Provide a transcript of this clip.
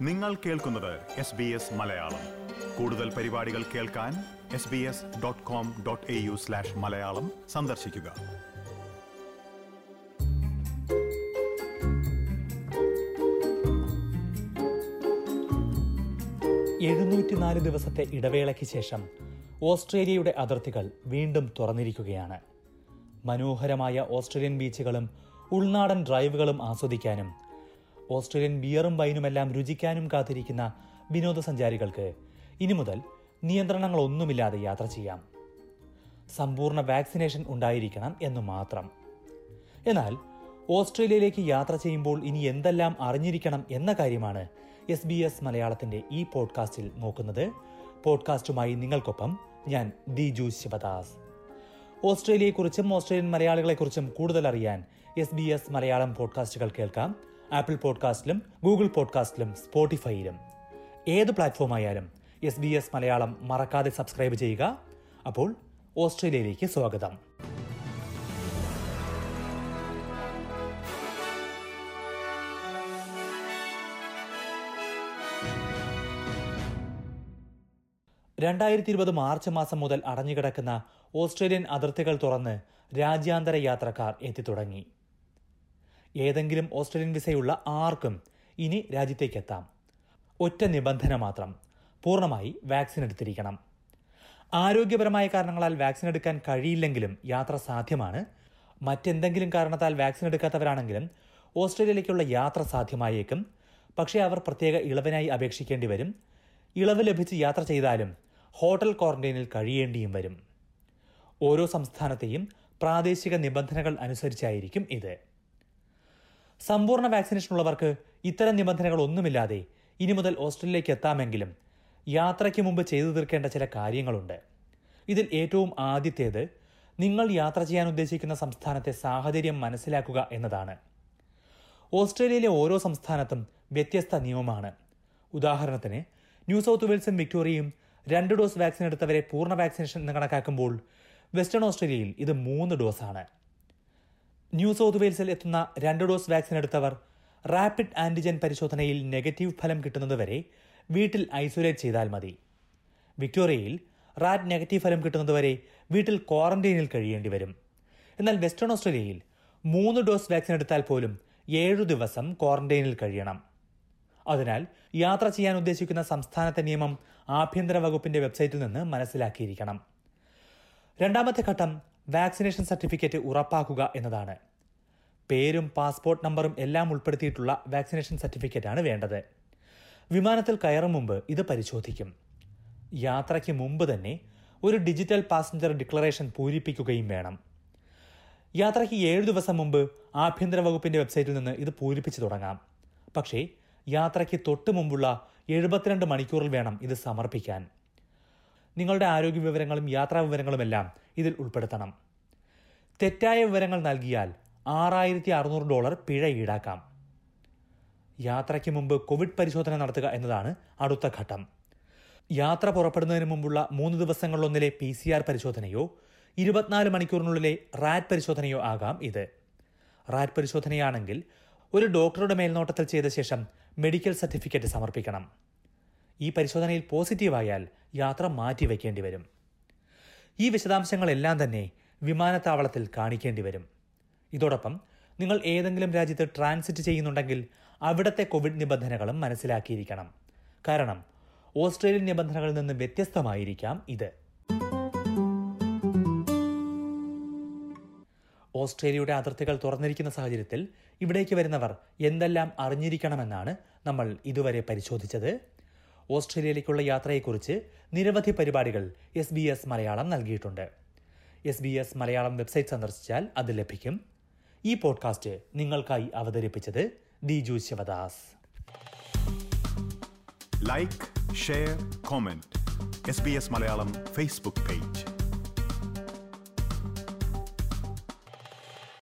നിങ്ങൾ കേൾക്കുന്നത് S B S Malayalam. കൂടുതൽ പരിപാടികൾ കേൾക്കാൻ S B S dot com dot A U slash Malayalam സന്ദർശിക്കുക. എഴുന്നൂറ്റിനാല് ദിവസത്തെ ഇടവേളയ്ക്ക് ശേഷം ഓസ്ട്രേലിയയുടെ അതിർത്തികൾ വീണ്ടും തുറന്നിരിക്കുകയാണ്. മനോഹരമായ ഓസ്ട്രേലിയൻ ബീച്ചുകളും ഉൾനാടൻ ഡ്രൈവുകളും ആസ്വദിക്കാനും ഓസ്ട്രേലിയൻ ബിയറും വൈനുമെല്ലാം രുചിക്കാനും കാത്തിരിക്കുന്ന വിനോദസഞ്ചാരികൾക്ക് ഇനി മുതൽ നിയന്ത്രണങ്ങളൊന്നുമില്ലാതെ യാത്ര ചെയ്യാം. സമ്പൂർണ വാക്സിനേഷൻ ഉണ്ടായിരിക്കണം എന്നു മാത്രം. എന്നാൽ ഓസ്ട്രേലിയയിലേക്ക് യാത്ര ചെയ്യുമ്പോൾ ഇനി എന്തെല്ലാം അറിഞ്ഞിരിക്കണം എന്ന കാര്യമാണ് എസ് ബി എസ് മലയാളത്തിന്റെ ഈ പോഡ്കാസ്റ്റിൽ നോക്കുന്നത്. പോഡ്കാസ്റ്റുമായി നിങ്ങൾക്കൊപ്പം ഞാൻ ദിജു ശിവദാസ്. ഓസ്ട്രേലിയയെക്കുറിച്ചും ഓസ്ട്രേലിയൻ മലയാളികളെക്കുറിച്ചും കൂടുതൽ അറിയാൻ എസ് ബി എസ് മലയാളം പോഡ്കാസ്റ്റുകൾ കേൾക്കാം. ആപ്പിൾ പോഡ്കാസ്റ്റിലും ഗൂഗിൾ പോഡ്കാസ്റ്റിലും സ്പോട്ടിഫൈയിലും. ഏത് പ്ലാറ്റ്ഫോമായാലും എസ് ബി എസ് മലയാളം മറക്കാതെ സബ്സ്ക്രൈബ് ചെയ്യുക. അപ്പോൾ ഓസ്ട്രേലിയയിലേക്ക് സ്വാഗതം. രണ്ടായിരത്തി ഇരുപത് മാർച്ച് മാസം മുതൽ അടഞ്ഞുകിടക്കുന്ന ഓസ്ട്രേലിയൻ അതിർത്തികൾ തുറന്ന് രാജ്യാന്തര യാത്രക്കാർ എത്തിത്തുടങ്ങി. ഏതെങ്കിലും ഓസ്ട്രേലിയൻ വിസയുള്ള ആർക്കും ഇനി രാജ്യത്തേക്ക് എത്താം ഒറ്റ നിബന്ധന മാത്രം. പൂർണമായി വാക്സിൻ എടുത്തിരിക്കണം. ആരോഗ്യപരമായ കാരണങ്ങളാൽ വാക്സിൻ എടുക്കാൻ കഴിയില്ലെങ്കിലും യാത്ര സാധ്യമാണ്. മറ്റെന്തെങ്കിലും കാരണത്താൽ വാക്സിൻ എടുക്കാത്തവരാണെങ്കിലും ഓസ്ട്രേലിയയിലേക്കുള്ള യാത്ര സാധ്യമായേക്കും. പക്ഷേ അവർ പ്രത്യേക ഇളവിനായി അപേക്ഷിക്കേണ്ടി വരും. ഇളവ് ലഭിച്ച് യാത്ര ചെയ്താലും ഹോട്ടൽ ക്വാറന്റൈനിൽ കഴിയേണ്ടിയും വരും. ഓരോ സംസ്ഥാനത്തെയും പ്രാദേശിക നിബന്ധനകൾ അനുസരിച്ചായിരിക്കും ഇത്. സമ്പൂർണ വാക്സിനേഷൻ ഉള്ളവർക്ക് ഇത്തരം നിബന്ധനകൾ ഒന്നുമില്ലാതെ ഇനി മുതൽ ഓസ്ട്രേലിയയിലേക്ക് എത്താമെങ്കിലും യാത്രയ്ക്ക് മുമ്പ് ചെയ്തു തീർക്കേണ്ട ചില കാര്യങ്ങളുണ്ട്. ഇതിൽ ഏറ്റവും ആദ്യത്തേത് നിങ്ങൾ യാത്ര ചെയ്യാൻ ഉദ്ദേശിക്കുന്ന സംസ്ഥാനത്തെ സാഹചര്യം മനസ്സിലാക്കുക എന്നതാണ്. ഓസ്ട്രേലിയയിലെ ഓരോ സംസ്ഥാനത്തും വ്യത്യസ്ത നിയമമാണ്. ഉദാഹരണത്തിന് ന്യൂ സൗത്ത് വെയിൽസും വിക്ടോറിയയും രണ്ട് ഡോസ് വാക്സിൻ എടുത്തവരെ പൂർണ വാക്സിനേഷൻ എന്ന് കണക്കാക്കുമ്പോൾ വെസ്റ്റേൺ ഓസ്ട്രേലിയയിൽ ഇത് മൂന്ന് ഡോസാണ്. ന്യൂ സൗത്ത് വെയിൽസിൽ എത്തുന്ന രണ്ട് ഡോസ് വാക്സിൻ എടുത്തവർ റാപ്പിഡ് ആന്റിജൻ പരിശോധനയിൽ നെഗറ്റീവ് ഫലം കിട്ടുന്നതുവരെ വീട്ടിൽ ഐസൊലേറ്റ് ചെയ്താൽ മതി. വിക്ടോറിയയിൽ റാറ്റ് നെഗറ്റീവ് ഫലം കിട്ടുന്നതുവരെ വീട്ടിൽ ക്വാറന്റൈനിൽ കഴിയേണ്ടി വരും. എന്നാൽ വെസ്റ്റേൺ ഓസ്ട്രേലിയയിൽ മൂന്ന് ഡോസ് വാക്സിൻ എടുത്താൽ പോലും ഏഴു ദിവസം ക്വാറന്റൈനിൽ കഴിയണം. അതിനാൽ യാത്ര ചെയ്യാൻ ഉദ്ദേശിക്കുന്ന സംസ്ഥാനത്തെ നിയമം ആഭ്യന്തര വകുപ്പിന്റെ വെബ്സൈറ്റിൽ നിന്ന് മനസ്സിലാക്കിയിരിക്കണം. രണ്ടാമത്തെ ഘട്ടം വാക്സിനേഷൻ സർട്ടിഫിക്കറ്റ് ഉറപ്പാക്കുക എന്നതാണ്. പേരും പാസ്പോർട്ട് നമ്പറും എല്ലാം ഉൾപ്പെടുത്തിയിട്ടുള്ള വാക്സിനേഷൻ സർട്ടിഫിക്കറ്റാണ് വേണ്ടത്. വിമാനത്തിൽ കയറും മുമ്പ് ഇത് പരിശോധിക്കും. യാത്രയ്ക്ക് മുമ്പ് തന്നെ ഒരു ഡിജിറ്റൽ പാസഞ്ചർ ഡിക്ലറേഷൻ പൂരിപ്പിക്കുകയും വേണം. യാത്രയ്ക്ക് ഏഴ് ദിവസം മുമ്പ് ആഭ്യന്തര വകുപ്പിന്റെ വെബ്സൈറ്റിൽ നിന്ന് ഇത് പൂരിപ്പിച്ചു തുടങ്ങാം. പക്ഷേ യാത്രയ്ക്ക് തൊട്ട് മുമ്പുള്ള എഴുപത്തിരണ്ട് മണിക്കൂറിൽ വേണം ഇത് സമർപ്പിക്കാൻ. നിങ്ങളുടെ ആരോഗ്യ വിവരങ്ങളും യാത്രാ വിവരങ്ങളും എല്ലാം ഇതിൽ ഉൾപ്പെടുത്തണം. തെറ്റായ വിവരങ്ങൾ നൽകിയാൽ ആറായിരത്തി അറുന്നൂറ് ഡോളർ പിഴ ഈടാക്കാം. യാത്രയ്ക്ക് മുമ്പ് കോവിഡ് പരിശോധന നടത്തുക എന്നതാണ് അടുത്ത ഘട്ടം. യാത്ര പുറപ്പെടുന്നതിന് മുമ്പുള്ള മൂന്ന് ദിവസങ്ങളിലൊന്നിലെ പി സി ആർ പരിശോധനയോ ഇരുപത്തിനാല് മണിക്കൂറിനുള്ളിലെ റാറ്റ് പരിശോധനയോ ആകാം ഇത്. റാറ്റ് പരിശോധനയാണെങ്കിൽ ഒരു ഡോക്ടറുടെ മേൽനോട്ടത്തിൽ ചെയ്ത ശേഷം മെഡിക്കൽ സർട്ടിഫിക്കറ്റ് സമർപ്പിക്കണം. ഈ പരിശോധനയിൽ പോസിറ്റീവായാൽ യാത്ര മാറ്റിവെക്കേണ്ടി വരും ഈ വിശദാംശങ്ങളെല്ലാം തന്നെ വിമാനത്താവളത്തിൽ കാണിക്കേണ്ടി വരും ഇതോടൊപ്പം നിങ്ങൾ ഏതെങ്കിലും രാജ്യത്ത് ട്രാൻസിറ്റ് ചെയ്യുന്നുണ്ടെങ്കിൽ അവിടുത്തെ കോവിഡ് നിബന്ധനകളും മനസ്സിലാക്കിയിരിക്കണം. കാരണം ഓസ്ട്രേലിയൻ നിബന്ധനകളിൽ നിന്ന് വ്യത്യസ്തമായിരിക്കാം ഇത്. ഓസ്ട്രേലിയയുടെ അതിർത്തികൾ തുറന്നിരിക്കുന്ന സാഹചര്യത്തിൽ ഇവിടേക്ക് വരുന്നവർ എന്തെല്ലാം അറിഞ്ഞിരിക്കണമെന്നാണ് നമ്മൾ ഇതുവരെ പരിശോധിച്ചത്. ഓസ്ട്രേലിയയിലേക്കുള്ള യാത്രയെക്കുറിച്ച് നിരവധി പരിപാടികൾ എസ് ബി എസ് മലയാളം നൽകിയിട്ടുണ്ട്. S B S Malayalam website സന്ദർശിച്ചാൽ അത് ലഭിക്കും. ഈ പോഡ്കാസ്റ്റ് നിങ്ങൾക്കായി അവതരിപ്പിച്ചത് Diju Sivadas. Like share comment S B S Malayalam Facebook page